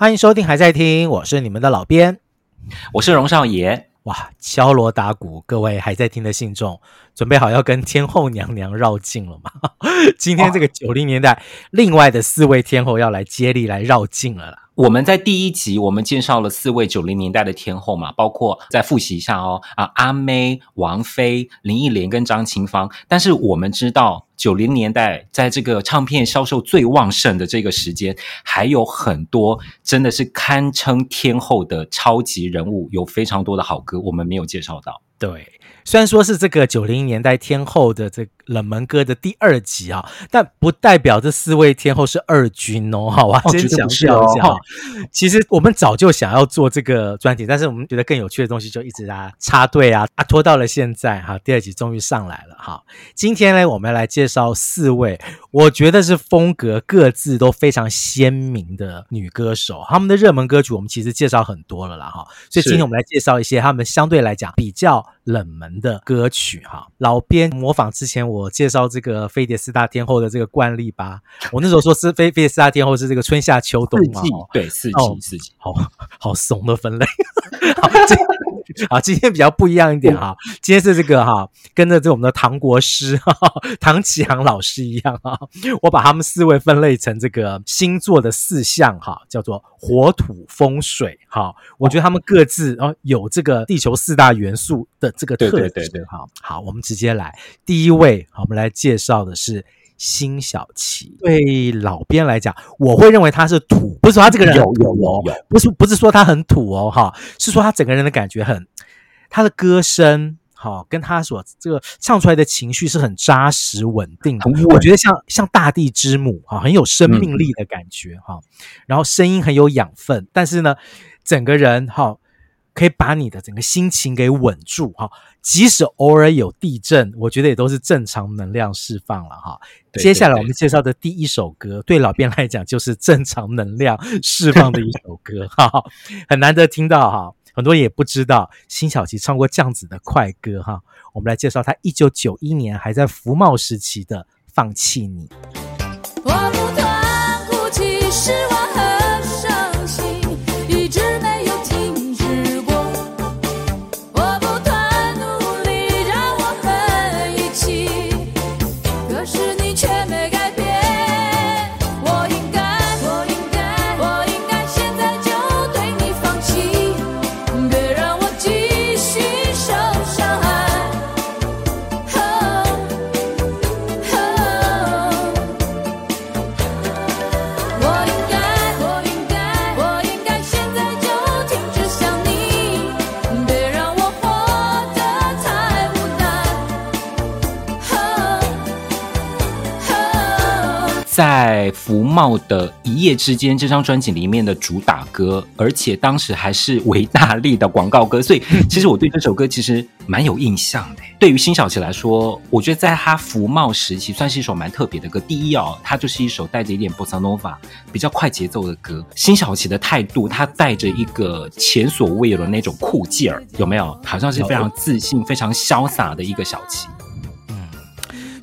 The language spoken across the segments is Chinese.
欢迎收听，还在听，我是你们的老编，我是荣少爷。哇，敲锣打鼓，各位还在听的信众，准备好要跟天后娘娘绕境了吗？今天这个九零年代，另外的四位天后要来接力来绕境了啦。我们在第一集我们介绍了四位九零年代的天后嘛，包括再复习一下哦，啊，阿妹、王菲、林忆莲跟张清芳。但是我们知道，九零年代在这个唱片销售最旺盛的这个时间，还有很多真的是堪称天后的超级人物，有非常多的好歌，我们没有介绍到。对。虽然说是这个九零年代天后的这冷门歌的第二集啊，但不代表这四位天后是二军哦。好吧，先强调一下。其实我们早就想要做这个专题，但是我们觉得更有趣的东西就一直啊插队啊啊拖到了现在哈，第二集终于上来了哈。今天呢，我们来介绍四位，我觉得是风格各自都非常鲜明的女歌手。他们的热门歌曲我们其实介绍很多了啦哈，所以今天我们来介绍一些他们相对来讲比较冷门的歌曲哈，老编模仿之前我介绍这个飞碟四大天后的这个惯例吧。我那时候说是飞飞碟四大天后是这个春夏秋冬嘛，对，四季四季，好 好怂的分类。好，这好，今天比较不一样一点哈，今天是这个哈，跟着这我们的唐国师哈，唐启航老师一样哈，我把他们四位分类成这个星座的四象哈，叫做火土风水哈。我觉得他们各自哦有这个地球四大元素的这个特质。对对对，好，好，我们直接来第一位，好，我们来介绍的是辛晓琪。对。老编来讲，我会认为他是土，不是说他这个人有有有有，不是不是说他很土哦，哈，是说他整个人的感觉很，他的歌声好，跟他所这个唱出来的情绪是很扎实稳定的，我觉得像像大地之母哈，很有生命力的感觉哈，然后声音很有养分，但是呢，整个人哈。可以把你的整个心情给稳住哈，即使偶尔有地震，我觉得也都是正常能量释放了哈。接下来我们介绍的第一首歌，对老编来讲就是正常能量释放的一首歌 哈，很难得听到哈，很多人也不知道辛晓琪唱过这样子的快歌哈。我们来介绍他一九九一年还在福茂时期的《放弃你》。在福茂的《一夜之间》这张专辑里面的主打歌，而且当时还是维大利的广告歌，所以 其实我对这首歌其实蛮有印象的。对于辛晓琪来说，我觉得在她福茂时期算是一首蛮特别的歌。第一哦，它就是一首带着一点波萨诺瓦比较快节奏的歌。辛晓琪的态度，她带着一个前所未有的那种酷劲儿，有没有？好像是非常自信、非常潇洒的一个小琪。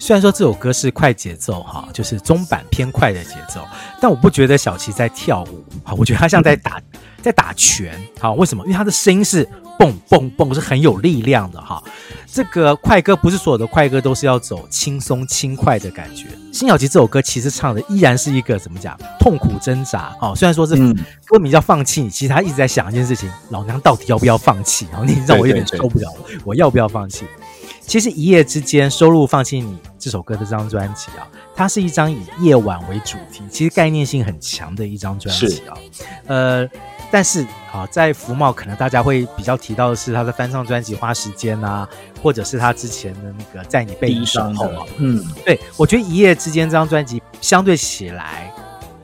虽然说这首歌是快节奏哈，就是中版偏快的节奏，但我不觉得小琪在跳舞，好，我觉得他像在打 在打拳，好，为什么？因为他的声音是蹦蹦蹦，是很有力量的哈。这个快歌不是所有的快歌都是要走轻松轻快的感觉，辛晓琪这首歌其实唱的依然是一个怎么讲，痛苦挣扎哦。虽然说是歌名叫放弃你，其实他一直在想一件事情：老娘到底要不要放弃？然后你让我有点受不了，我要不要放弃？其实一夜之间收录《放弃你》这首歌的这张专辑啊，它是一张以夜晚为主题，其实概念性很强的一张专辑啊。呃，但是啊，在福茂可能大家会比较提到的是他的翻唱专辑《花时间》啊，或者是他之前的那个《在你背影之后》啊。嗯，对，我觉得《一夜之间》这张专辑相对起来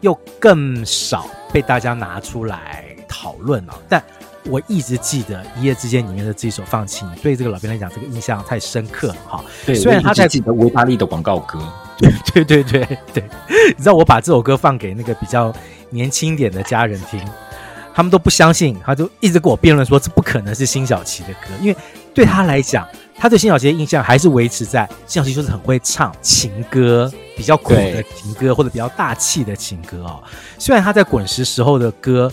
又更少被大家拿出来讨论啊，但。我一直记得《一夜之间》里面的这首《放弃你》，对这个老编来讲，这个印象太深刻了哈。对，虽然他在记得维他利的广告歌，对对对对对。你知道我把这首歌放给那个比较年轻点的家人听，他们都不相信，他就一直跟我辩论说这不可能是辛晓琪的歌，因为对他来讲，他对辛晓琪的印象还是维持在辛晓琪就是很会唱情歌，比较苦的情歌或者比较大气的情歌哦。虽然他在滚石时候的歌。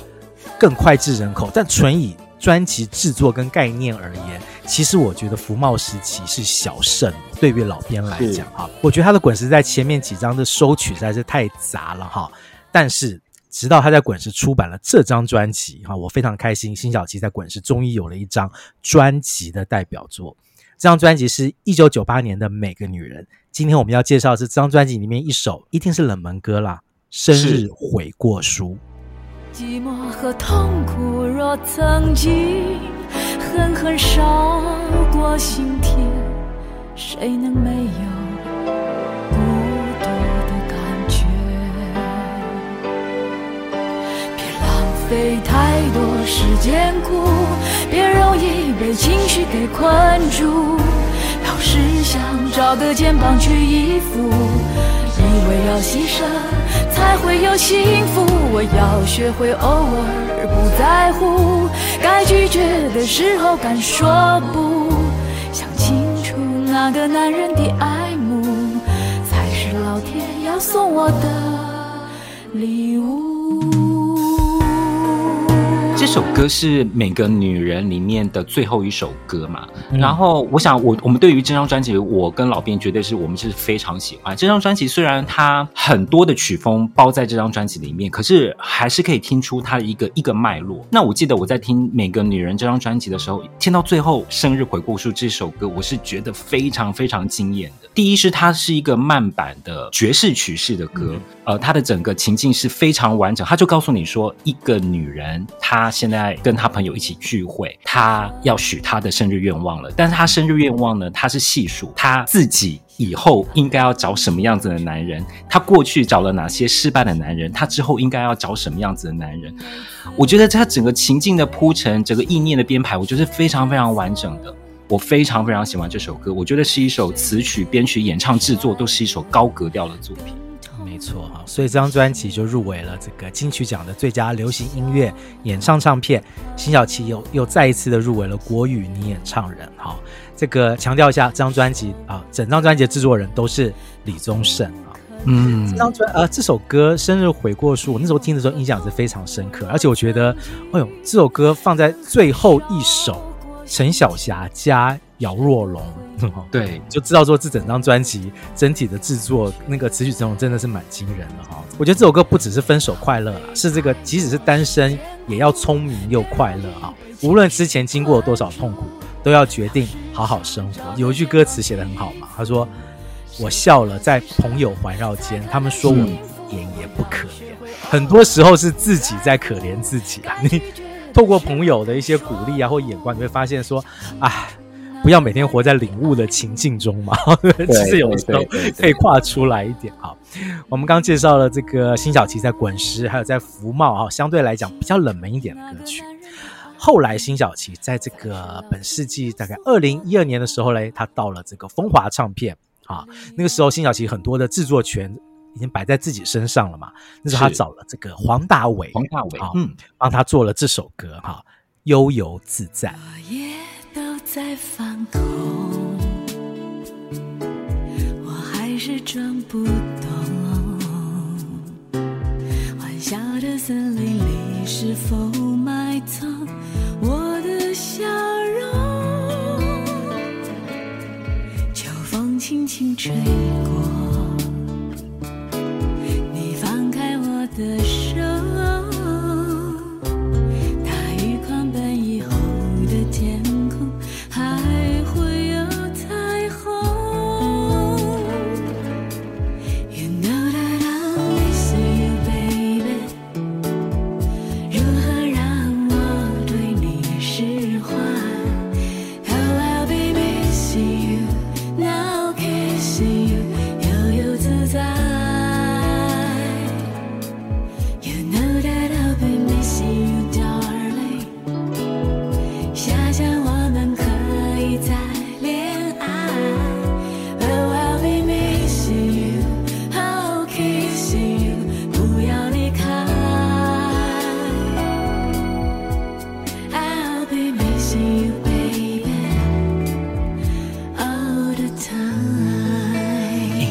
更脍炙人口。但纯以专辑制作跟概念而言，其实我觉得福茂时期是小胜。对于老编来讲，哈，我觉得他的滚石在前面几张的收取实在是太杂了，哈。但是直到他在滚石出版了这张专辑，哈，我非常开心。辛晓琪在滚石终于有了一张专辑的代表作。这张专辑是一九九八年的《每个女人》。今天我们要介绍的是这张专辑里面一首，一定是冷门歌啦，《生日悔过书》。寂寞和痛苦若曾经狠狠烧过心田，谁能没有孤独的感觉？别浪费太多时间哭，别容易被情绪给困住。老是想找个肩膀去依附，为要牺牲。才会有幸福。我要学会偶尔不在乎，该拒绝的时候敢说不。想清楚那个男人的爱慕，才是老天要送我的这首歌是每个女人里面的最后一首歌嘛？嗯、然后我想我，我我们对于这张专辑，我跟老编绝对是我们是非常喜欢这张专辑。虽然它很多的曲风包在这张专辑里面，可是还是可以听出它的一个一个脉络。那我记得我在听《每个女人》这张专辑的时候，听到最后《生日回顾书》这首歌，我是觉得非常非常惊艳的。第一是它是一个慢版的爵士曲式的歌，嗯、呃，它的整个情境是非常完整。它就告诉你说，一个女人她。现在跟他朋友一起聚会，他要许他的生日愿望了。但是他生日愿望呢，他是细数他自己以后应该要找什么样子的男人，他过去找了哪些失败的男人，他之后应该要找什么样子的男人。我觉得他整个情境的铺陈，整个意念的编排，我觉得是非常非常完整的。我非常非常喜欢这首歌，我觉得是一首词曲、编曲、演唱、制作都是一首高格调的作品。错哈，所以这张专辑就入围了这个金曲奖的最佳流行音乐演唱唱片。辛晓琪又又再一次的入围了国语女演唱人。哈，这个强调一下，这张专辑啊，整张专辑的制作人都是李宗盛啊。嗯，这张专呃这首歌《生日悔过书》，我那时候听的时候印象是非常深刻，而且我觉得，哎呦，这首歌放在最后一首，陈小霞加姚若龙。对，就知道说这整张专辑整体的制作那个词曲阵容真的是蛮惊人的哈。我觉得这首歌不只是分手快乐啦，是这个即使是单身也要聪明又快乐啊。无论之前经过了多少痛苦，都要决定好好生活。有一句歌词写得很好嘛，他说：“我笑了，在朋友环绕间，他们说我一点也不可怜。很多时候是自己在可怜自己啊。你透过朋友的一些鼓励啊或眼光，你会发现说，哎。”不要每天活在领悟的情境中嘛，其实有时候可以跨出来一点。好，我们刚介绍了这个辛晓琪在滚石，还有在福茂啊，相对来讲比较冷门一点的歌曲。后来辛晓琪在这个本世纪大概二零一二年的时候嘞，他到了这个风华唱片啊，那个时候辛晓琪很多的制作权已经摆在自己身上了嘛，那时候他找了这个黄大炜，黄大玮，嗯，帮他做了这首歌哈，悠游自在。在放空，我还是装不懂。欢笑的森林里，是否埋藏我的笑容？秋风轻轻吹过，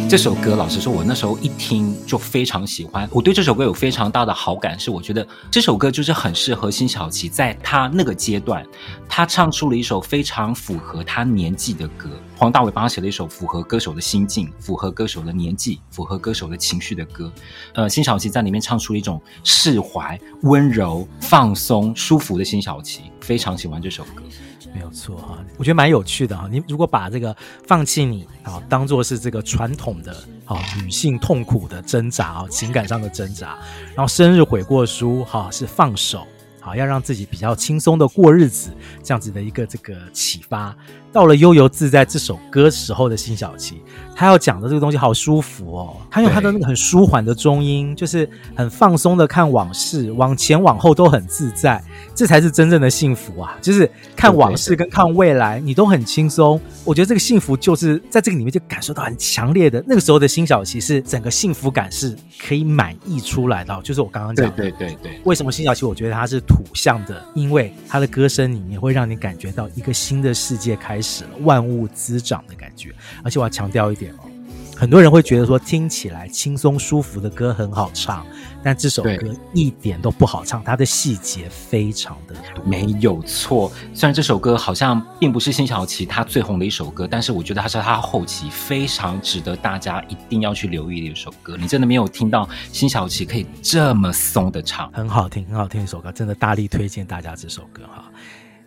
这首歌，老实说，我那时候一听就非常喜欢。我对这首歌有非常大的好感，是我觉得这首歌就是很适合辛晓琪在她那个阶段，她唱出了一首非常符合她年纪的歌。黄大炜帮她写了一首符合歌手的心境、符合歌手的年纪、符合歌手的情绪的歌。呃，辛晓琪在里面唱出了一种释怀、温柔、放松、舒服的辛晓琪，非常喜欢这首歌。没有错哈，我觉得蛮有趣的哈。你如果把这个放弃你啊，当做是这个传统的啊女性痛苦的挣扎啊，情感上的挣扎，然后生日悔过书哈是放手，好要让自己比较轻松的过日子，这样子的一个这个启发。到了悠游自在这首歌时候的辛晓琪，她要讲的这个东西好舒服哦。她用她的那个很舒缓的中音，就是很放松的看往事，往前往后都很自在，这才是真正的幸福啊！就是看往事跟看未来，你都很轻松。我觉得这个幸福就是在这个里面就感受到很强烈的。那个时候的辛晓琪是整个幸福感是可以满溢出来的，就是我刚刚讲的。对对对对。为什么辛晓琪？我觉得她是土象的，因为她的歌声里面会让你感觉到一个新的世界开始。开始了万物滋长的感觉，而且我要强调一点哦，很多人会觉得说听起来轻松舒服的歌很好唱，但这首歌一点都不好唱，它的细节非常的多。没有错。虽然这首歌好像并不是辛晓琪她最红的一首歌，但是我觉得它是她后期非常值得大家一定要去留意的一首歌。你真的没有听到辛晓琪可以这么松的唱，很好听，很好听一首歌，真的大力推荐大家这首歌哈。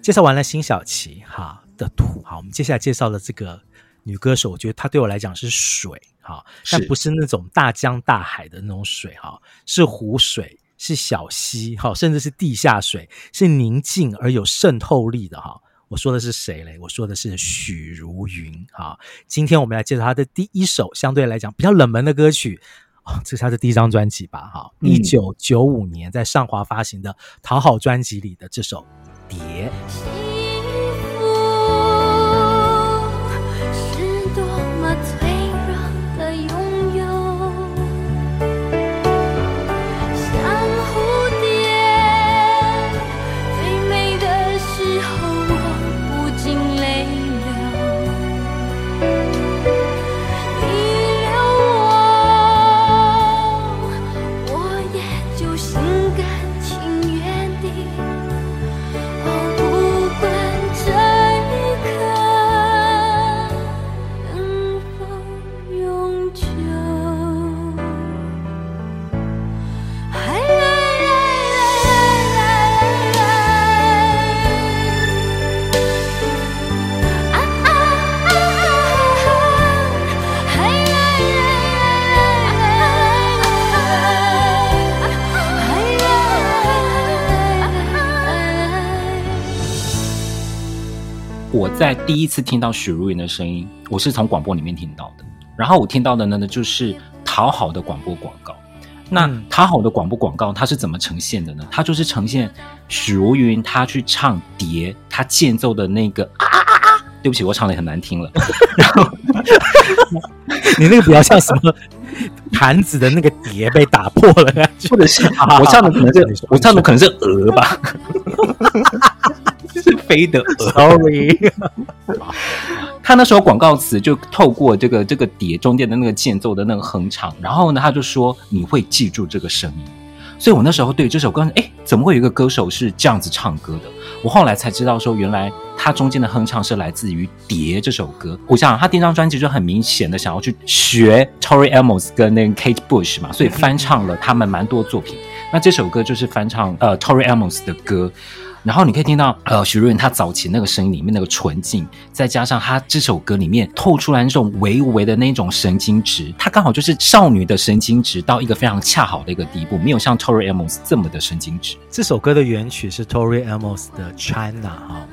介绍完了辛晓琪哈的土，好，我们接下来介绍的这个女歌手，我觉得她对我来讲是水哈，但不是那种大江大海的那种水哈，是湖水，是小溪哈，甚至是地下水，是宁静而有渗透力的哈。我说的是谁嘞？我说的是许茹芸哈。今天我们来介绍她的第一首相对来讲比较冷门的歌曲哦，这是她的第一张专辑吧哈，一九九五年在上华发行的《讨好》专辑里的这首。别蝶。在第一次听到许茹芸的声音，我是从广播里面听到的。然后我听到的呢，就是讨好的广播广告。那讨好的广播广告，它是怎么呈现的呢？它就是呈现许茹芸她去唱碟，她间奏的那个啊啊啊！对不起，我唱的很难听了。然 后你那个比较像什么盘子的那个碟被打破了，或者是我唱的可能是我唱的可能是鹅吧。是飞的，sorry。他那时候广告词就透过这个这个碟中间的那个间奏的那个哼唱，然后呢，他就说你会记住这个声音。所以我那时候对这首歌，哎，怎么会有一个歌手是这样子唱歌的？我后来才知道说，原来他中间的哼唱是来自于《碟》这首歌。我想他第一张专辑就很明显的想要去学 Tori Amos 跟那个 Kate Bush 嘛，所以翻唱了他们蛮多作品。那这首歌就是翻唱呃 Tori Amos 的歌。然后你可以听到，呃，许茹芸她早期那个声音里面那个纯净，再加上她这首歌里面透出来那种微微的那种神经质，她刚好就是少女的神经质到一个非常恰好的一个地步，没有像 Tori Amos 这么的神经质。这首歌的原曲是 Tori Amos 的 China 哈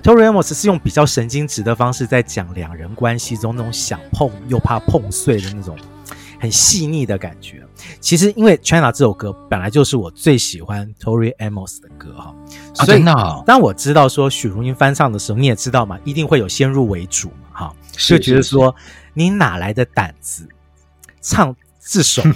，Tori Amos 是用比较神经质的方式在讲两人关系中那种想碰又怕碰碎的那种很细腻的感觉。其实，因为《China》这首歌本来就是我最喜欢 Tori Amos 的歌哈，所以呢，当我知道说许茹芸翻唱的时候，你也知道嘛，一定会有先入为主嘛，哈，就觉得说你哪来的胆子唱这首歌？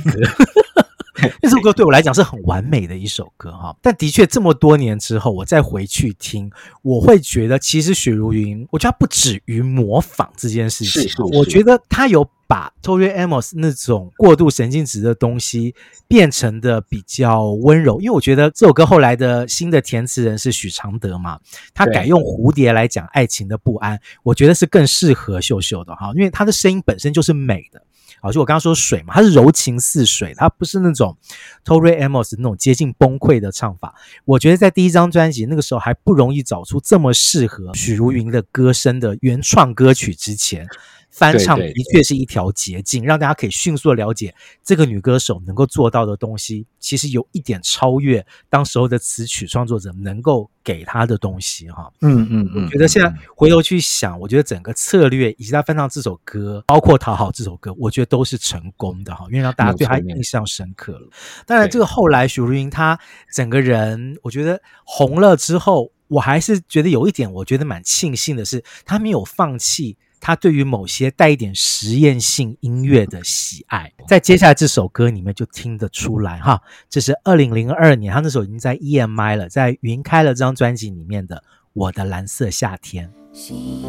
那首歌对我来讲是很完美的一首歌哈。但的确，这么多年之后，我再回去听，我会觉得其实许茹芸，我觉得他不止于模仿这件事情，我觉得她有。把 Tori Amos 那种过度神经质的东西变成的比较温柔，因为我觉得这首歌后来的新的填词人是许常德嘛，他改用蝴蝶来讲爱情的不安，我觉得是更适合秀秀的哈，因为他的声音本身就是美的，好，就我刚刚说水嘛，它是柔情似水，它不是那种 Tori Amos 那种接近崩溃的唱法。我觉得在第一张专辑那个时候还不容易找出这么适合许茹芸的歌声的原创歌曲之前。翻唱的确是一条捷径，让大家可以迅速的了解这个女歌手能够做到的东西，其实有一点超越当时候的词曲创作者能够给她的东西哈。嗯嗯嗯，我觉得现在回头去想，我觉得整个策略以及她翻唱这首歌，包括讨好这首歌，我觉得都是成功的哈，因为让大家对她印象深刻了。当然，这个后来许茹芸她整个人，我觉得红了之后，我还是觉得有一点，我觉得蛮庆幸的是，她没有放弃。他对于某些带一点实验性音乐的喜爱，在接下来这首歌里面就听得出来哈。这是二零零二年，他那时候已经在 EMI 了，在云开了这张专辑里面的《我的蓝色夏天》。心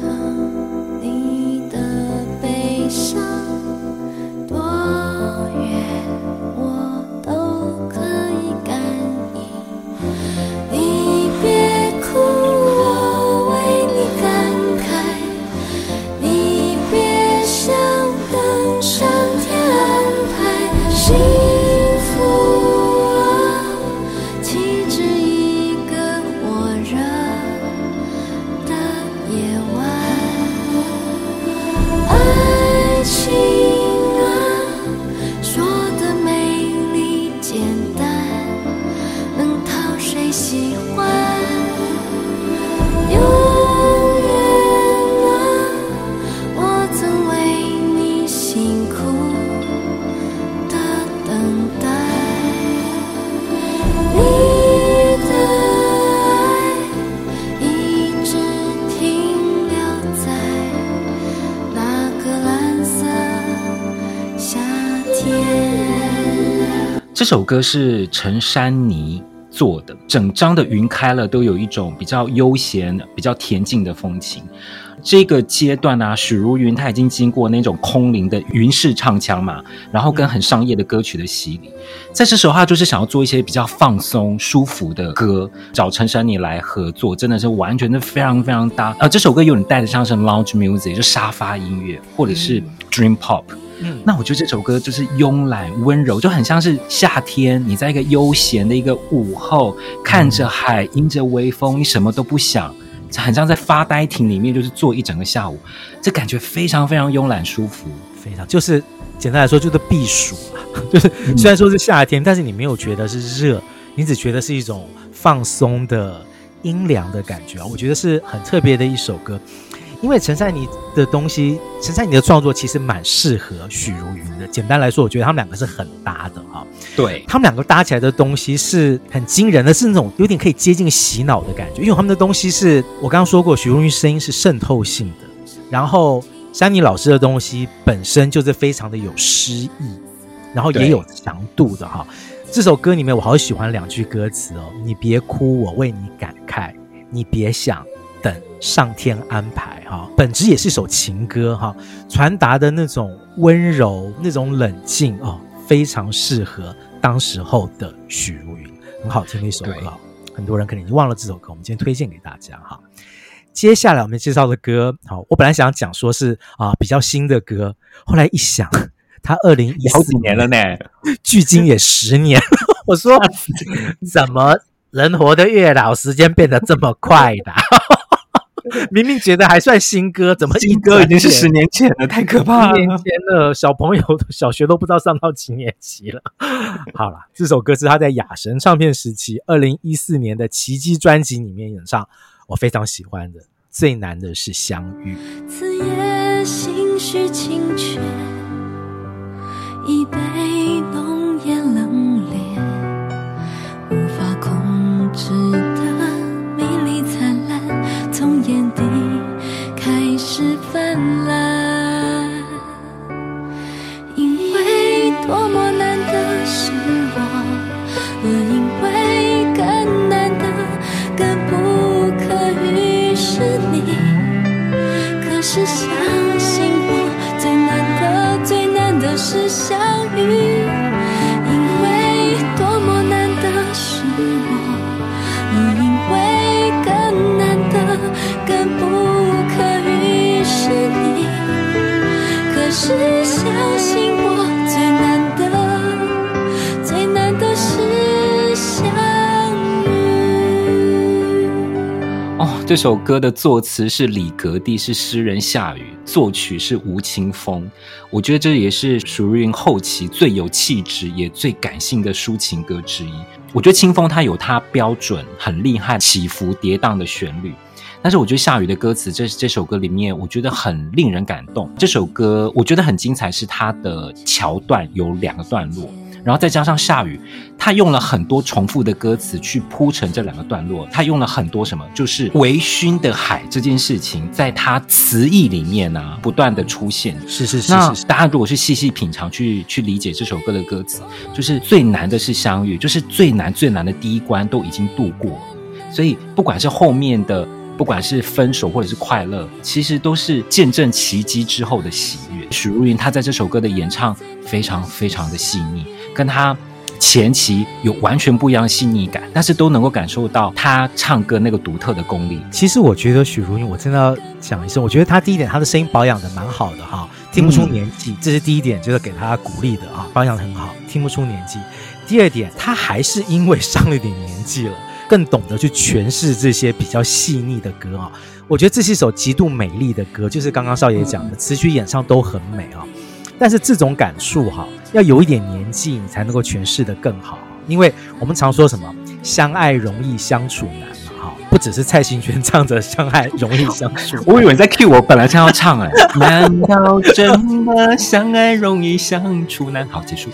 疼你的悲伤。这首歌是陈珊妮做的，整张的云开了都有一种比较悠闲、比较恬静的风情。这个阶段啊，许茹芸她已经经过那种空灵的云式唱腔嘛，然后跟很商业的歌曲的洗礼，在这时候她就是想要做一些比较放松、舒服的歌，找陈珊妮来合作，真的是完全的非常非常搭。呃，这首歌有点带得像是 lounge music，就沙发音乐，或者是 dream pop。嗯，那我觉得这首歌就是慵懒温柔，就很像是夏天，你在一个悠闲的一个午后，看着海，迎着微风，你什么都不想，很像在发呆亭里面，就是坐一整个下午，这感觉非常非常慵懒舒服，非常就是简单来说就是避暑嘛，就是虽然说是夏天，但是你没有觉得是热，你只觉得是一种放松的阴凉的感觉啊，我觉得是很特别的一首歌。因为陈珊妮的东西，陈珊妮的创作其实蛮适合许茹芸的。简单来说，我觉得他们两个是很搭的哈。对，他们两个搭起来的东西是很惊人的，是那种有点可以接近洗脑的感觉。因为他们的东西是我刚刚说过，许茹芸声音是渗透性的，然后珊妮老师的东西本身就是非常的有诗意，然后也有强度的哈。这首歌里面我好喜欢两句歌词哦：“你别哭，我为你感慨；你别想。”等上天安排哈，本质也是一首情歌哈，传达的那种温柔、那种冷静哦，非常适合当时候的许茹芸，很好听的一首歌。很多人可能已经忘了这首歌，我们今天推荐给大家哈。接下来我们介绍的歌，好，我本来想讲说是啊比较新的歌，后来一想，他二零一四年了呢，距今也十年，我说 怎么人活得越老，时间变得这么快的？明明觉得还算新歌，怎么新歌已经是十年前了？太可怕了！十年前了，小朋友小学都不知道上到几年级了。好了，这首歌是他在雅神唱片时期，二零一四年的《奇迹》专辑里面演唱，我非常喜欢的。最难的是相遇。此夜心绪清泉，是笑这首歌的作词是李格弟，是诗人夏雨，作曲是吴青峰。我觉得这也是许茹芸后期最有气质也最感性的抒情歌之一。我觉得青峰他有他标准很厉害起伏跌宕的旋律。但是我觉得夏雨的歌词，这这首歌里面，我觉得很令人感动。这首歌我觉得很精彩，是它的桥段有两个段落，然后再加上下雨，他用了很多重复的歌词去铺陈这两个段落。他用了很多什么，就是微醺的海这件事情，在他词意里面呢、啊，不断的出现。是是是，那大家如果是细细品尝去去理解这首歌的歌词，就是最难的是相遇，就是最难最难的第一关都已经度过，所以不管是后面的。不管是分手或者是快乐，其实都是见证奇迹之后的喜悦。许茹芸她在这首歌的演唱非常非常的细腻，跟他前期有完全不一样的细腻感，但是都能够感受到他唱歌那个独特的功力。其实我觉得许茹芸，我真的要讲一声，我觉得他第一点，他的声音保养的蛮好的哈，听不出年纪，嗯、这是第一点，就是给他鼓励的啊，保养很好，听不出年纪。第二点，他还是因为上了点年纪了。更懂得去诠释这些比较细腻的歌啊，我觉得这是一首极度美丽的歌，就是刚刚少爷讲的词曲演唱都很美啊。但是这种感触哈，要有一点年纪你才能够诠释得更好，因为我们常说什么相爱容易相处难嘛哈，不只是蔡幸娟唱着相爱容易相处，我以为你在 cue 我，本来正要唱哎，难道真的相爱容易相处难？好，结束。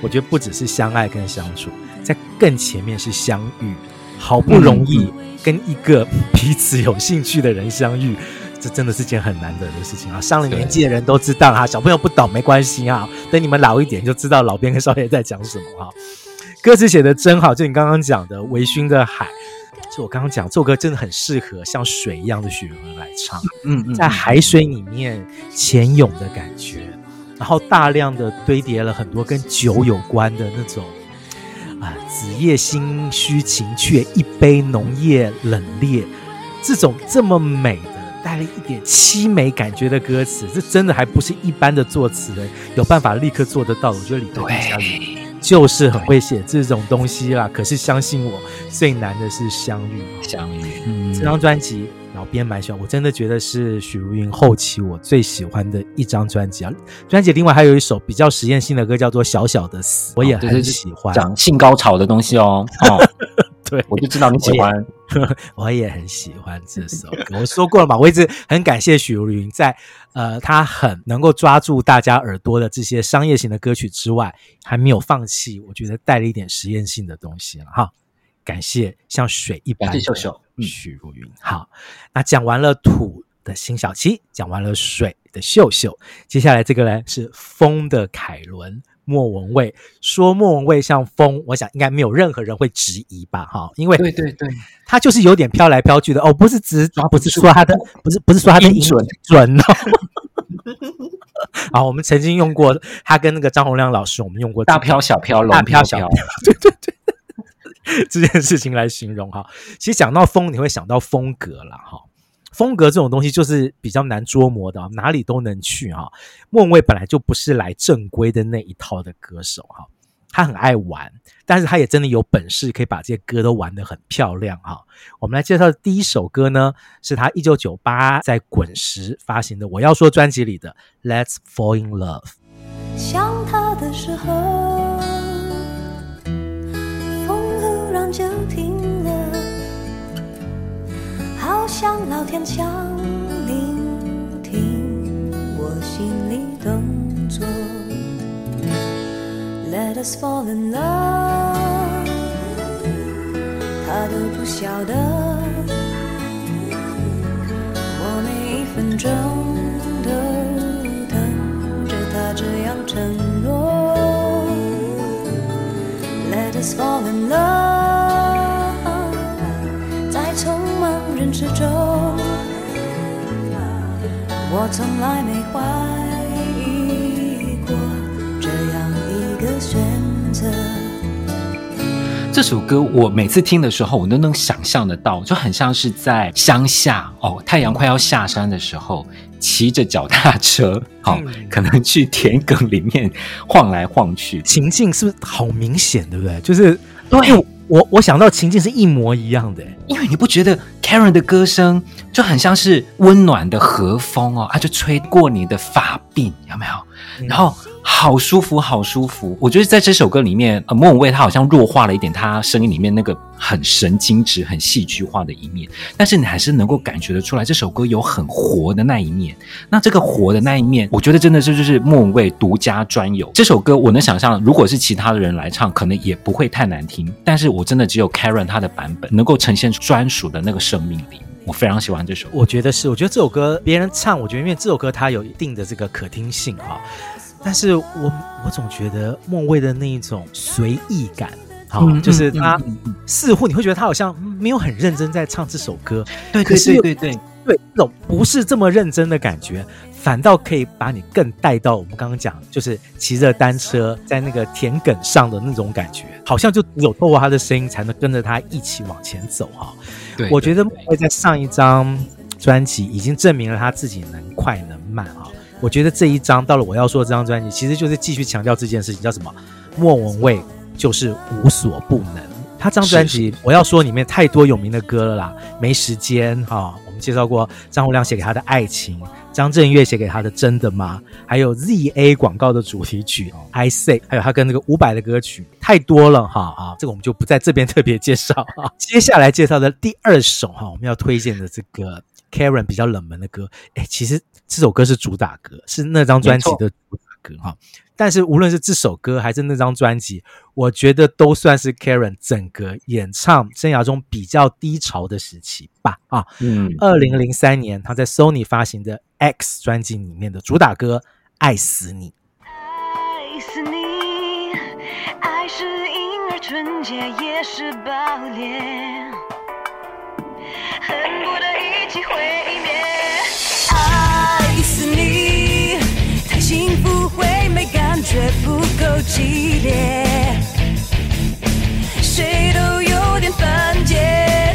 我觉得不只是相爱跟相处，在更前面是相遇。好不容易跟一个彼此有兴趣的人相遇，这真的是件很难得的事情啊！上了年纪的人都知道哈，小朋友不懂没关系啊，等你们老一点就知道老边跟少爷在讲什么哈。歌词写的真好，就你刚刚讲的微醺的海，就我刚刚讲这首歌真的很适合像水一样的许茹芸来唱，嗯嗯，在海水里面潜泳的感觉，然后大量的堆叠了很多跟酒有关的那种。啊，子夜心虚情却，一杯浓夜冷冽，这种这么美的带了一点凄美感觉的歌词，这真的还不是一般的作词人有办法立刻做得到。我觉得李克强就是很会写这种东西啦。可是相信我，最难的是相遇，相遇。嗯，这张专辑。老编蛮喜欢，我真的觉得是许茹芸后期我最喜欢的一张专辑啊。专辑另外还有一首比较实验性的歌，叫做《小小的死》，我也很喜欢。讲性高潮的东西哦。哦，对，我就知道你喜欢。我也，很喜欢这首歌。我说过了嘛，我一直很感谢许茹芸，在呃，他很能够抓住大家耳朵的这些商业型的歌曲之外，还没有放弃。我觉得带了一点实验性的东西了哈。感谢像水一般的秀秀许茹芸。好，那讲完了土的辛晓琪，讲完了水的秀秀，接下来这个呢是风的凯伦莫文蔚。说莫文蔚像风，我想应该没有任何人会质疑吧？哈，因为对对对，他就是有点飘来飘去的哦，不是只不是说他的，不是不是说他的音准准哦。啊，我们曾经用过他跟那个张洪亮老师，我们用过大飘小飘，大飘小飘，对 对对。这件事情来形容哈，其实讲到风，你会想到风格了哈。风格这种东西就是比较难捉摸的，哪里都能去哈。莫文蔚本来就不是来正规的那一套的歌手哈，他很爱玩，但是他也真的有本事可以把这些歌都玩得很漂亮哈。我们来介绍的第一首歌呢，是他一九九八在滚石发行的《我要说》专辑里的《Let's Fall in Love》。想他的时候。好像老天想聆听我心里动作。Let us fall in love，他都不晓得，我从来没怀疑过这样一个选择。这首歌我每次听的时候，我都能想象得到，就很像是在乡下哦，太阳快要下山的时候，骑着脚踏车，好、哦，可能去田埂里面晃来晃去，情境是不是好明显，对不对？就是对。我我想到情境是一模一样的，因为你不觉得 Karen 的歌声就很像是温暖的和风哦，它，就吹过你的发鬓，有没有？嗯、然后。好舒服，好舒服。我觉得在这首歌里面，呃，莫文蔚他好像弱化了一点他声音里面那个很神经质、很戏剧化的一面，但是你还是能够感觉得出来，这首歌有很活的那一面。那这个活的那一面，我觉得真的是就是莫文蔚独家专有。这首歌我能想象，如果是其他的人来唱，可能也不会太难听。但是我真的只有 Karen 他的版本能够呈现专属的那个生命力。我非常喜欢这首。我觉得是，我觉得这首歌别人唱，我觉得因为这首歌它有一定的这个可听性哈。但是我我总觉得莫文蔚的那一种随意感，好、嗯，就是他似乎你会觉得他好像没有很认真在唱这首歌，对对对对对对，那种不是这么认真的感觉，反倒可以把你更带到我们刚刚讲，就是骑着单车在那个田埂上的那种感觉，好像就只有透过他的声音才能跟着他一起往前走哈。对，我觉得莫文蔚在上一张专辑已经证明了他自己能快能慢哈。我觉得这一张到了我要说的这张专辑，其实就是继续强调这件事情，叫什么？莫文蔚就是无所不能。他这张专辑我要说里面太多有名的歌了啦，没时间哈、哦。我们介绍过张洪量写给他的爱情，张震岳写给他的真的吗？还有 ZA 广告的主题曲 I Say，还有他跟那个伍佰的歌曲太多了哈啊，这个我们就不在这边特别介绍哈。接下来介绍的第二首哈，我们要推荐的这个。Karen 比较冷门的歌，哎，其实这首歌是主打歌，是那张专辑的主打歌哈。但是无论是这首歌还是那张专辑，我觉得都算是 Karen 整个演唱生涯中比较低潮的时期吧。啊，嗯，二零零三年他在 Sony 发行的 X 专辑里面的主打歌《爱死你》。爱死你，爱是婴儿纯洁，也是暴烈。恨不得一起毁灭，爱死你，太幸福会没感觉，不够激烈，谁都有点犯贱。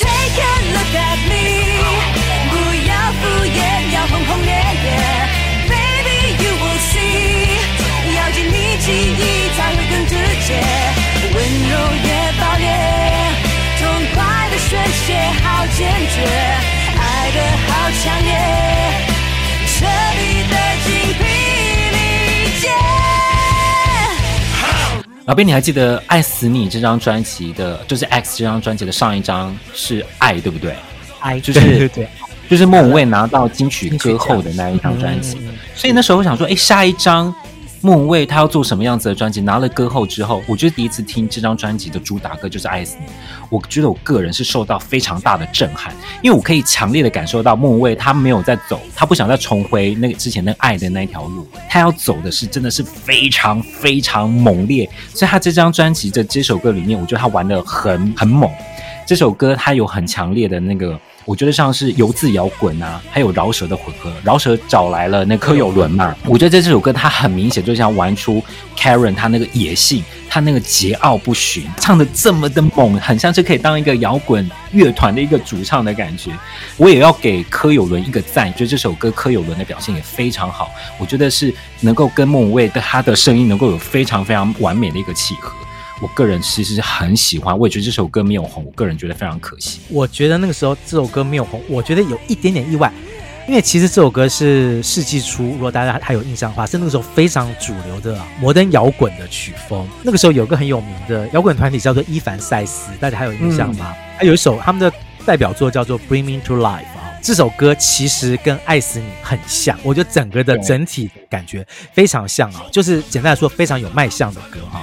Take a look at me，不要敷衍，要轰轰烈烈，Baby you will see，咬紧你记忆才会更直接，温柔也。宣泄好坚决，爱的好强烈，彻底的精疲力竭。老编，你还记得《爱死你》这张专辑的，就是《X》这张专辑的上一张是《爱》，对不对？爱，就是对对对，就是莫文蔚拿到金曲歌后的那一张专辑。所以那时候我想说，哎，下一张。莫文蔚他要做什么样子的专辑？拿了歌后之后，我觉得第一次听这张专辑的主打歌就是《爱死你》，我觉得我个人是受到非常大的震撼，因为我可以强烈的感受到莫文蔚他没有在走，他不想再重回那个之前那爱的那条路，他要走的是真的是非常非常猛烈，所以他这张专辑的这首歌里面，我觉得他玩的很很猛，这首歌他有很强烈的那个。我觉得像是油渍摇滚啊，还有饶舌的混合。饶舌找来了那柯有伦嘛。我觉得在这首歌，他很明显就像玩出 Karen 他那个野性，他那个桀骜不驯，唱的这么的猛，很像是可以当一个摇滚乐团的一个主唱的感觉。我也要给柯有伦一个赞，觉得这首歌柯有伦的表现也非常好。我觉得是能够跟孟蔚的他的声音能够有非常非常完美的一个契合。我个人其实是很喜欢，我也觉得这首歌没有红，我个人觉得非常可惜。我觉得那个时候这首歌没有红，我觉得有一点点意外，因为其实这首歌是世纪初，如果大家还有印象的话，是那个时候非常主流的摩登摇滚的曲风。那个时候有个很有名的摇滚团体叫做伊凡塞斯，大家还有印象吗？嗯、还有一首他们的代表作叫做《Bring Me to Life》啊，这首歌其实跟《爱死你》很像，我觉得整个的整体感觉非常像啊，就是简单来说非常有卖相的歌哈。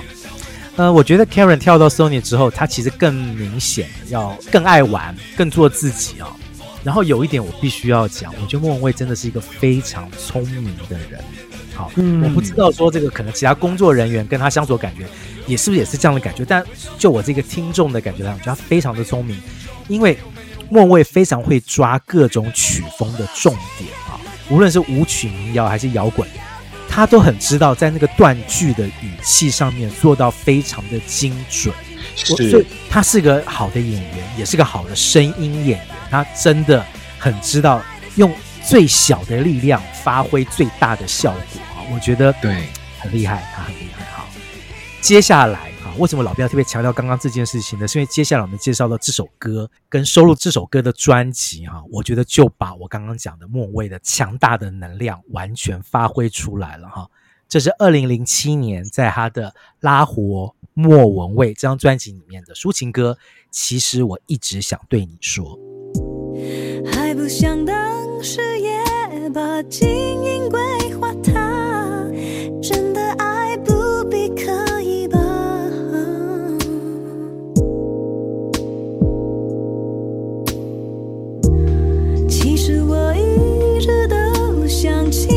呃，我觉得 Karen 跳到 Sony 之后，他其实更明显要更爱玩，更做自己啊、哦。然后有一点我必须要讲，我觉得莫文蔚真的是一个非常聪明的人。好，嗯、我不知道说这个可能其他工作人员跟他相处的感觉，也是不是也是这样的感觉？但就我这个听众的感觉来讲，我觉得他非常的聪明，因为莫文蔚非常会抓各种曲风的重点啊，无论是舞曲、民谣还是摇滚。他都很知道在那个断句的语气上面做到非常的精准，我，所以他是个好的演员，也是个好的声音演员。他真的很知道用最小的力量发挥最大的效果啊！我觉得对，很厉害，他很厉害。好，接下来为什么老编要特别强调刚刚这件事情呢？是因为接下来我们介绍的这首歌跟收录这首歌的专辑哈，我觉得就把我刚刚讲的莫文蔚的强大的能量完全发挥出来了哈。这是二零零七年在他的《拉活莫文蔚》这张专辑里面的抒情歌。其实我一直想对你说，还不想当时也把经营规划他，想起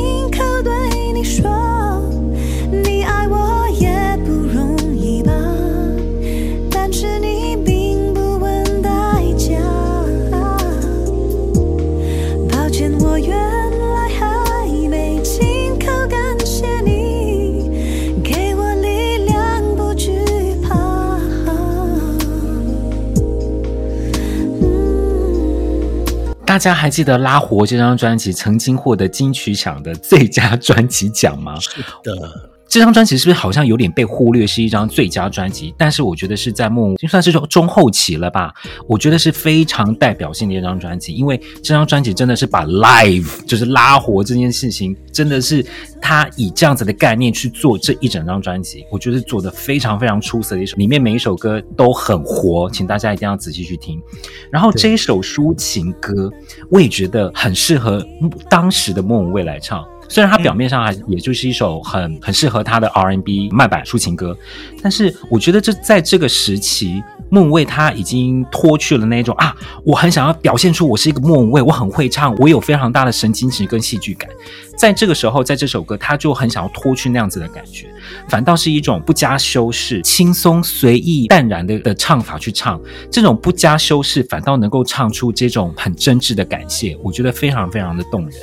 大家还记得《拉活》这张专辑曾经获得金曲奖的最佳专辑奖吗？是的。这张专辑是不是好像有点被忽略，是一张最佳专辑？但是我觉得是在莫文蔚就算是中中后期了吧，我觉得是非常代表性的一张专辑，因为这张专辑真的是把 live 就是拉活这件事情，真的是他以这样子的概念去做这一整张专辑，我觉得做的非常非常出色的一首，里面每一首歌都很活，请大家一定要仔细去听。然后这一首抒情歌，我也觉得很适合当时的莫文蔚来唱。虽然它表面上还也就是一首很很适合他的 R&B 慢板抒情歌，但是我觉得这在这个时期，莫文蔚他已经脱去了那种啊，我很想要表现出我是一个莫文蔚，我很会唱，我有非常大的神经质跟戏剧感。在这个时候，在这首歌，他就很想要脱去那样子的感觉，反倒是一种不加修饰、轻松随意、淡然的的唱法去唱。这种不加修饰，反倒能够唱出这种很真挚的感谢，我觉得非常非常的动人。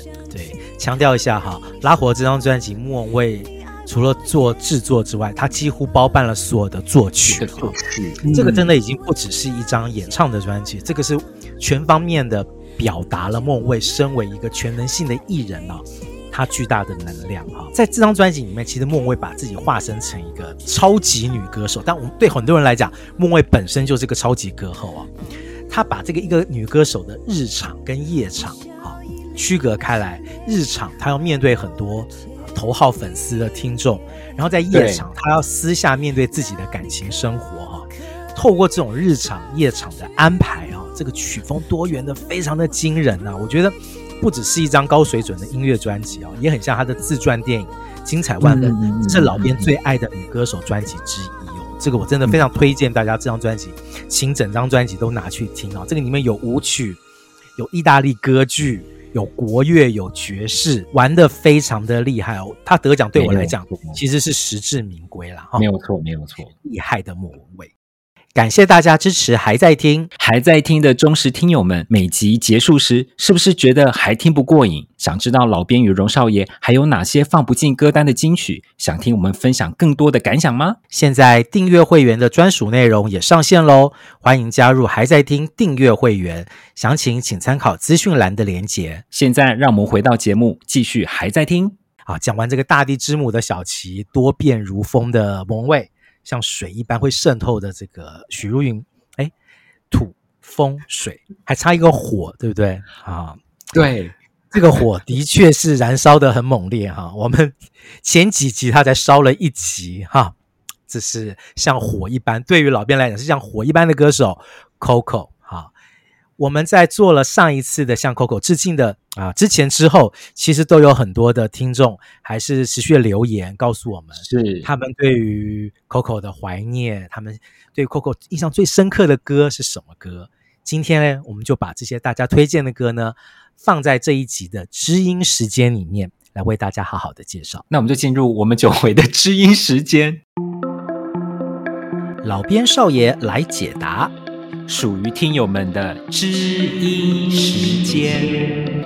强调一下哈，《拉火》这张专辑，莫文蔚除了做制作之外，他几乎包办了所有的作曲。作曲，这个真的已经不只是一张演唱的专辑，这个是全方面的表达了莫文蔚身为一个全能性的艺人啊，他巨大的能量哈。在这张专辑里面，其实莫文蔚把自己化身成一个超级女歌手，但我们对很多人来讲，莫文蔚本身就是个超级歌后啊。她把这个一个女歌手的日常跟夜场。区隔开来，日常他要面对很多头号粉丝的听众，然后在夜场他要私下面对自己的感情生活哈。透过这种日常夜场的安排啊，这个曲风多元的非常的惊人呐。我觉得不只是一张高水准的音乐专辑啊，也很像他的自传电影，精彩万分。这是老编最爱的女歌手专辑之一哦。这个我真的非常推荐大家这张专辑，请整张专辑都拿去听啊。这个里面有舞曲，有意大利歌剧。有国乐，有爵士，玩的非常的厉害哦。他得奖对我来讲，其实是实至名归了哈。没有错，没有错，厉害的莫文蔚。感谢大家支持，还在听，还在听的忠实听友们，每集结束时，是不是觉得还听不过瘾？想知道老编与荣少爷还有哪些放不进歌单的金曲？想听我们分享更多的感想吗？现在订阅会员的专属内容也上线喽，欢迎加入还在听订阅会员，详情请参考资讯栏的连结。现在让我们回到节目，继续还在听。啊，讲完这个大地之母的小琪，多变如风的莫文蔚。像水一般会渗透的这个许茹芸，哎，土风水还差一个火，对不对啊？对，这个火的确是燃烧的很猛烈哈。我们前几集他才烧了一集哈，这是像火一般，对于老编来讲是像火一般的歌手 Coco。我们在做了上一次的向 Coco 致敬的啊，之前之后，其实都有很多的听众还是持续的留言告诉我们，是他们对于 Coco 的怀念，他们对 Coco 印象最深刻的歌是什么歌？今天呢，我们就把这些大家推荐的歌呢，放在这一集的知音时间里面来为大家好好的介绍。那我们就进入我们久违的知音时间，老编少爷来解答。属于听友们的知音时间。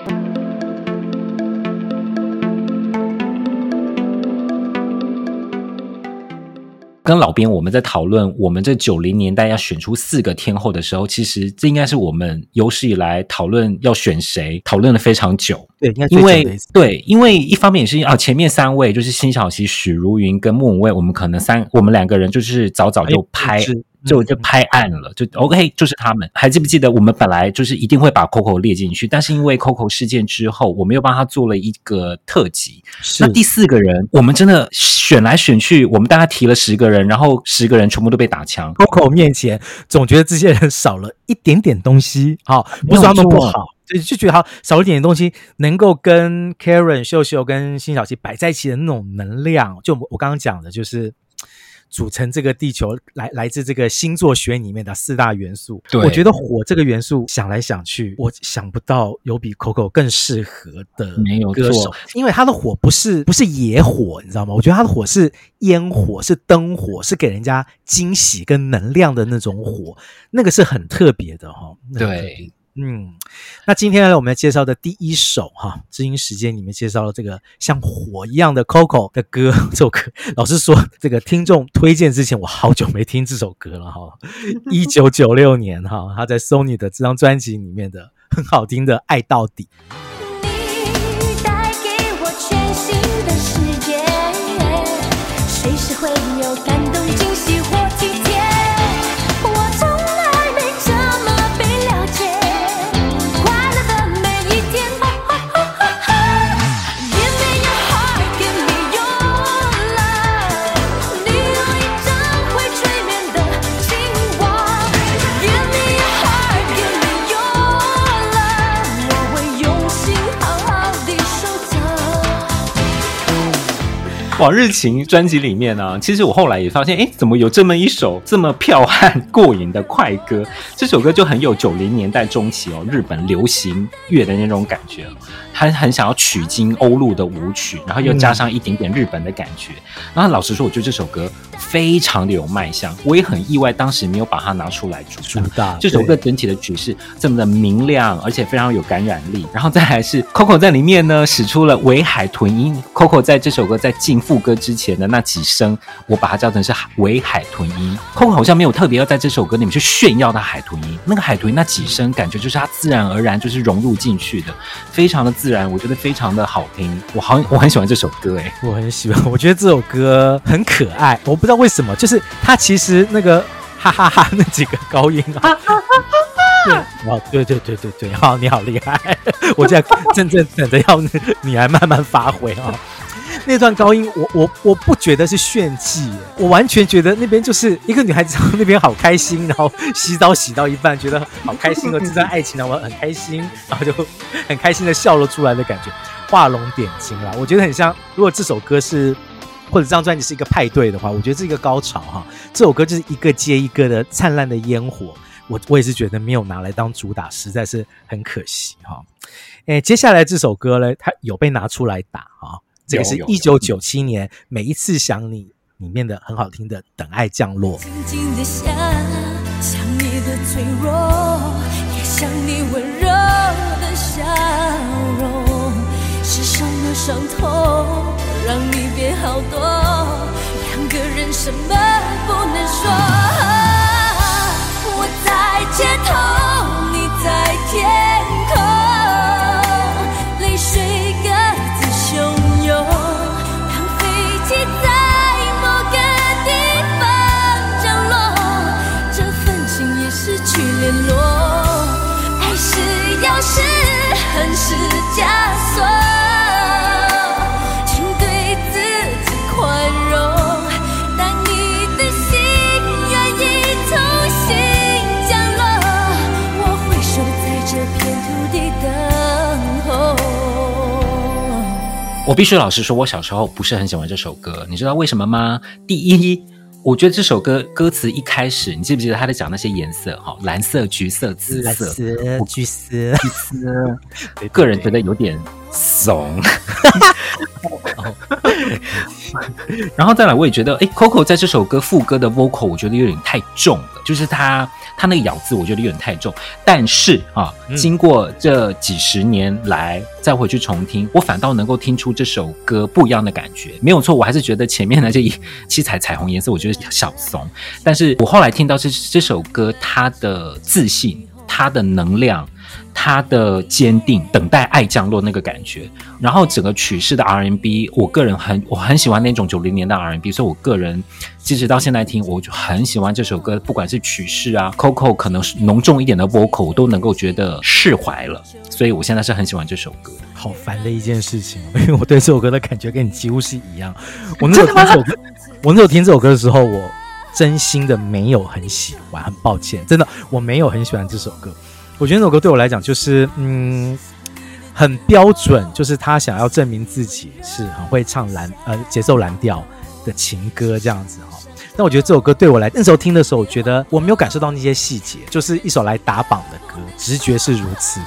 跟老编我们在讨论我们这九零年代要选出四个天后的时候，其实这应该是我们有史以来讨论要选谁讨论了非常久。对，因为对，因为一方面也是啊，前面三位就是辛晓琪、许茹芸跟莫文蔚，我们可能三我们两个人就是早早就拍。就就拍案了，就 OK，就是他们。还记不记得我们本来就是一定会把 Coco 列进去，但是因为 Coco 事件之后，我们又帮他做了一个特辑。是。那第四个人，我们真的选来选去，我们大概提了十个人，然后十个人全部都被打枪。Coco 面前，总觉得这些人少了一点点东西。好，不是他们不好，就就觉得好少了一点点东西，能够跟 Karen 秀秀跟辛晓琪摆在一起的那种能量，就我刚刚讲的，就是。组成这个地球来来自这个星座学里面的四大元素，对，我觉得火这个元素想来想去，我想不到有比 Coco 更适合的歌手，因为他的火不是不是野火，你知道吗？我觉得他的火是烟火，是灯火，是给人家惊喜跟能量的那种火，那个是很特别的哈、哦。对。嗯，那今天呢，我们要介绍的第一首哈，知音时间里面介绍了这个像火一样的 Coco 的歌，这首歌，老实说，这个听众推荐之前，我好久没听这首歌了哈。一九九六年哈，他在 Sony 的这张专辑里面的很好听的《爱到底》。你带给我全新的世界，随时会有往日情》专辑里面呢、其实我后来也发现，哎，怎么有这么一首这么剽悍过瘾的快歌？这首歌就很有九零年代中期哦，日本流行乐的那种感觉。他很想要取经欧陆的舞曲，然后又加上一点点日本的感觉。嗯、然后老实说，我觉得这首歌非常的有卖相。我也很意外，当时没有把它拿出来主打。这首歌整体的曲式这么的明亮，而且非常有感染力。然后再来是 Coco 在里面呢，使出了伪海豚音。Coco 在这首歌在进副歌之前的那几声，我把它叫成是伪海豚音。Coco 好像没有特别要在这首歌里面去炫耀它海豚音，那个海豚音那几声感觉就是它自然而然就是融入进去的，非常的自然。我觉得非常的好听，我好我很喜欢这首歌哎，我很喜欢，我觉得这首歌很可爱，我不知道为什么，就是它其实那个 哈哈哈那几个高音啊，对，哦，对对对对对，好，你好厉害，我现在正正等着要你来慢慢发挥啊。那段高音我，我我不觉得是炫技，我完全觉得那边就是一个女孩子，那边好开心，然后洗澡洗到一半，觉得好开心哦，这段爱情让，我很开心，然后就很开心的笑了出来的感觉，画龙点睛啦。我觉得很像，如果这首歌是或者这张专辑是一个派对的话，我觉得是一个高潮哈。这首歌就是一个接一个的灿烂的烟火，我我也是觉得没有拿来当主打，实在是很可惜哈。诶，接下来这首歌呢，它有被拿出来打哈。这个是一九九七年《每一次想你》里面的很好听的《等爱降落》。静静的想，想你的脆弱，也想你温柔的笑容。是什么伤痛，让你变好多？两个人什么不能说？我在街头，你在天空，我必须老实说，我小时候不是很喜欢这首歌，你知道为什么吗？第一，我觉得这首歌歌词一开始，你记不记得他在讲那些颜色？哈，蓝色、橘色、紫色、橘色、橘色，个人觉得有点怂。然后再来，我也觉得，哎，Coco 在这首歌副歌的 vocal，我觉得有点太重了。就是他他那个咬字，我觉得有点太重。但是啊，嗯、经过这几十年来再回去重听，我反倒能够听出这首歌不一样的感觉。没有错，我还是觉得前面的这一七彩彩虹颜色，我觉得小怂。但是我后来听到这这首歌，它的自信，它的能量。他的坚定，等待爱降落那个感觉，然后整个曲式的 R&B，我个人很我很喜欢那种九零年代 R&B，所以我个人即使到现在听，我就很喜欢这首歌，不管是曲式啊，Coco 可能是浓重一点的 vocal，我都能够觉得释怀了，所以我现在是很喜欢这首歌。好烦的一件事情，因为我对这首歌的感觉跟你几乎是一样。我那时候 听这首歌，我那时候听这首歌的时候，我真心的没有很喜欢，很抱歉，真的我没有很喜欢这首歌。我觉得那首歌对我来讲就是，嗯，很标准，就是他想要证明自己是很会唱蓝呃节奏蓝调的情歌这样子哈。但我觉得这首歌对我来，那时候听的时候，我觉得我没有感受到那些细节，就是一首来打榜的歌，直觉是如此。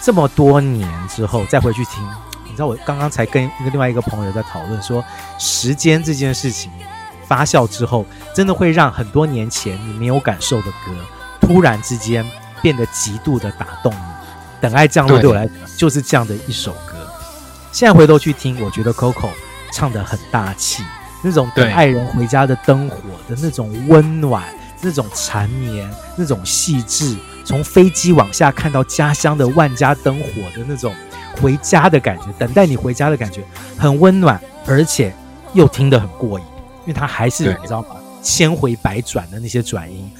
这么多年之后再回去听，你知道我刚刚才跟一个另外一个朋友在讨论说，时间这件事情发酵之后，真的会让很多年前你没有感受的歌，突然之间。变得极度的打动你，等爱降落对我来讲就是这样的一首歌。现在回头去听，我觉得 Coco 唱的很大气，那种等爱人回家的灯火的那种温暖，那种缠绵，那种细致，从飞机往下看到家乡的万家灯火的那种回家的感觉，等待你回家的感觉，很温暖，而且又听得很过瘾，因为它还是你知道吗？千回百转的那些转音。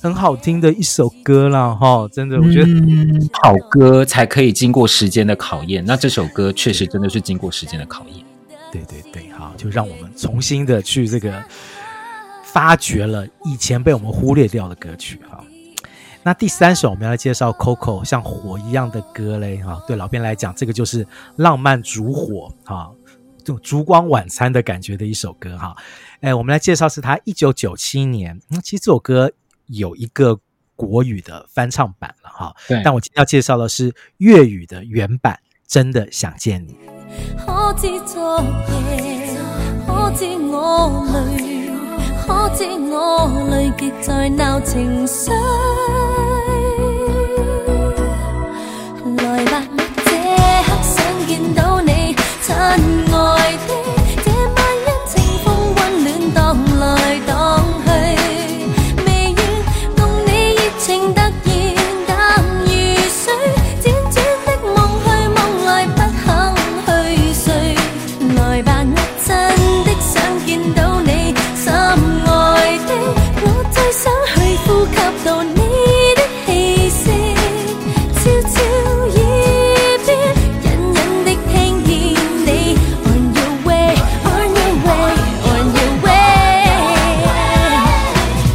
很好听的一首歌啦，哈，真的，我觉得、嗯、好歌才可以经过时间的考验。那这首歌确实真的是经过时间的考验。对对对，好，就让我们重新的去这个发掘了以前被我们忽略掉的歌曲，哈。那第三首我们要来介绍 Coco 像火一样的歌嘞，哈，对老编来讲，这个就是浪漫烛火，哈，这种烛光晚餐的感觉的一首歌，哈。哎，我们来介绍是他一九九七年，嗯，其实这首歌。有一个国语的翻唱版了哈，对，但我今天要介绍的是粤语的原版，真的想见你。可知昨夜，可知我泪，可知我泪极在闹情绪。来吧，这刻想见到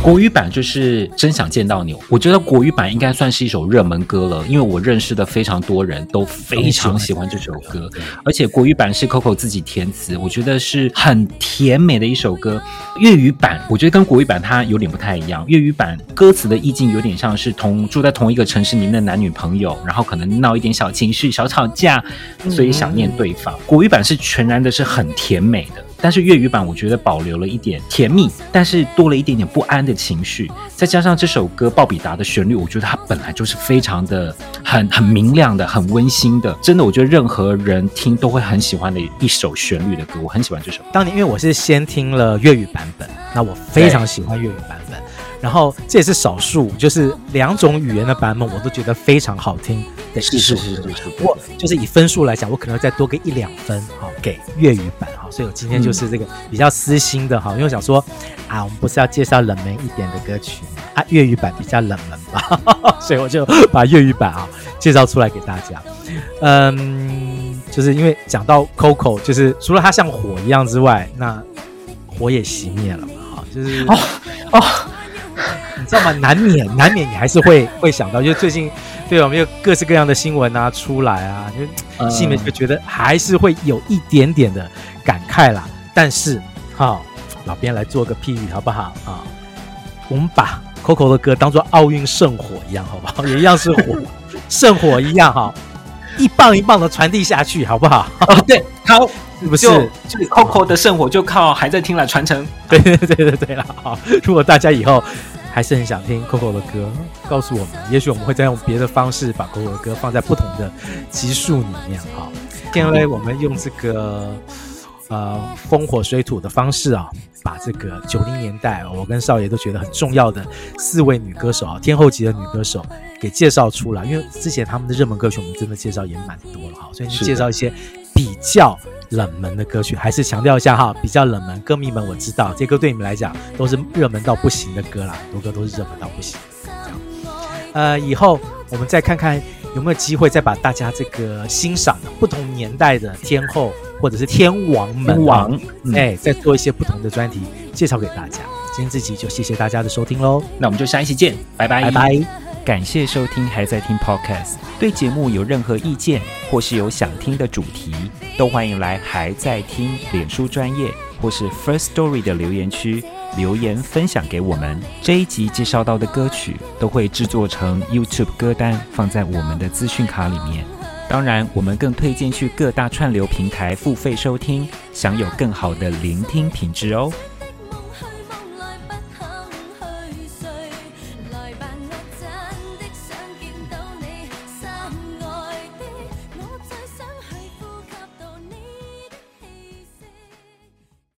国语版就是真想见到你，我觉得国语版应该算是一首热门歌了，因为我认识的非常多人都非常喜欢这首歌，而且国语版是 Coco 自己填词，我觉得是很甜美的一首歌。粤语版我觉得跟国语版它有点不太一样，粤语版歌词的意境有点像是同住在同一个城市里面的男女朋友，然后可能闹一点小情绪、小吵架，所以想念对方。国语版是全然的是很甜美的。但是粤语版我觉得保留了一点甜蜜，但是多了一点点不安的情绪，再加上这首歌鲍比达的旋律，我觉得它本来就是非常的很很明亮的、很温馨的，真的，我觉得任何人听都会很喜欢的一首旋律的歌，我很喜欢这首。当年因为我是先听了粤语版本，那我非常喜欢粤语版本，然后这也是少数，就是两种语言的版本我都觉得非常好听的一首歌。是是是是是。我就是以分数来讲，我可能再多个一两分，好给粤语版。所以我今天就是这个比较私心的哈，因为我想说啊，我们不是要介绍冷门一点的歌曲吗？啊，粤语版比较冷门吧，所以我就把粤语版啊介绍出来给大家。嗯，就是因为讲到 Coco，就是除了它像火一样之外，那火也熄灭了嘛，哈，就是哦哦，你知道吗？难免难免你还是会会想到，就最近。对，我们有各式各样的新闻啊出来啊，就心里面就觉得还是会有一点点的感慨啦。但是，好、哦，老边来做个譬喻好不好啊？我们把 Coco 的歌当做奥运圣火一样，好不好？也一样是火，圣火一样哈，一棒一棒的传递下去，好不好？哦，对，好，是不是？就 Coco 的圣火就靠还在听来传承。对对对对对了。好，如果大家以后。还是很想听 Coco 的歌，告诉我们，也许我们会再用别的方式把 Coco 的歌放在不同的集数里面哈。今天呢，我们用这个呃风火水土的方式啊，把这个九零年代我跟少爷都觉得很重要的四位女歌手啊，天后级的女歌手给介绍出来。因为之前他们的热门歌曲我们真的介绍也蛮多了哈，所以就介绍一些比较冷门的歌曲，还是强调一下哈，比较冷门。歌迷们，我知道这歌对你们来讲都是热门到不行的歌啦，很多歌都是热门到不行。这样，呃，以后我们再看看有没有机会再把大家这个欣赏的不同年代的天后或者是天王们，王，哎，再做一些不同的专题介绍给大家。今天这集就谢谢大家的收听喽，那我们就下一期见，拜拜，拜拜。感谢收听，还在听 Podcast。对节目有任何意见，或是有想听的主题，都欢迎来还在听脸书专业或是 First Story 的留言区留言分享给我们。这一集介绍到的歌曲都会制作成 YouTube 歌单，放在我们的资讯卡里面。当然，我们更推荐去各大串流平台付费收听，享有更好的聆听品质哦。